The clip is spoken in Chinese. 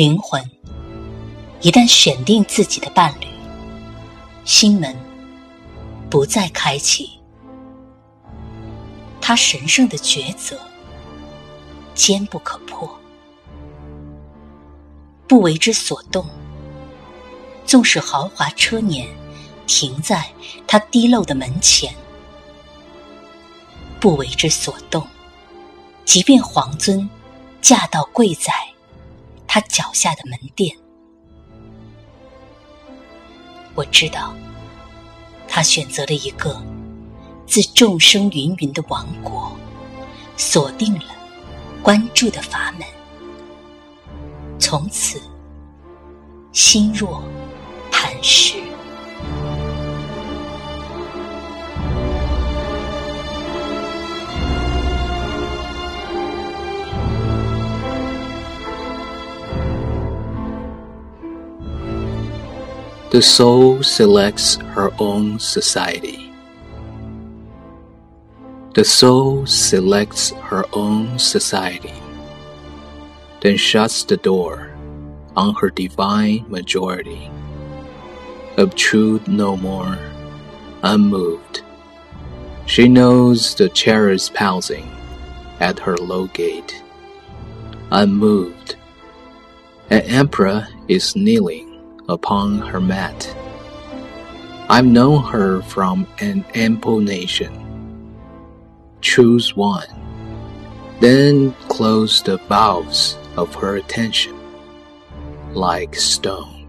灵魂一旦选定自己的伴侣，心门不再开启，他神圣的抉择坚不可破，不为之所动。纵使豪华车辇停在他低漏的门前，不为之所动；即便皇尊驾到跪在他脚下的门店，我知道他选择了一个自众生芸芸的王国，锁定了关注的阀门，从此心若。磐石。The soul selects her own society. The soul selects her own society, then shuts the door on her divine majority obtrude no more, unmoved. She knows the chair is pouncing at her low gate, unmoved. An emperor is kneeling upon her mat. I've known her from an ample nation. Choose one, then close the valves of her attention like stone.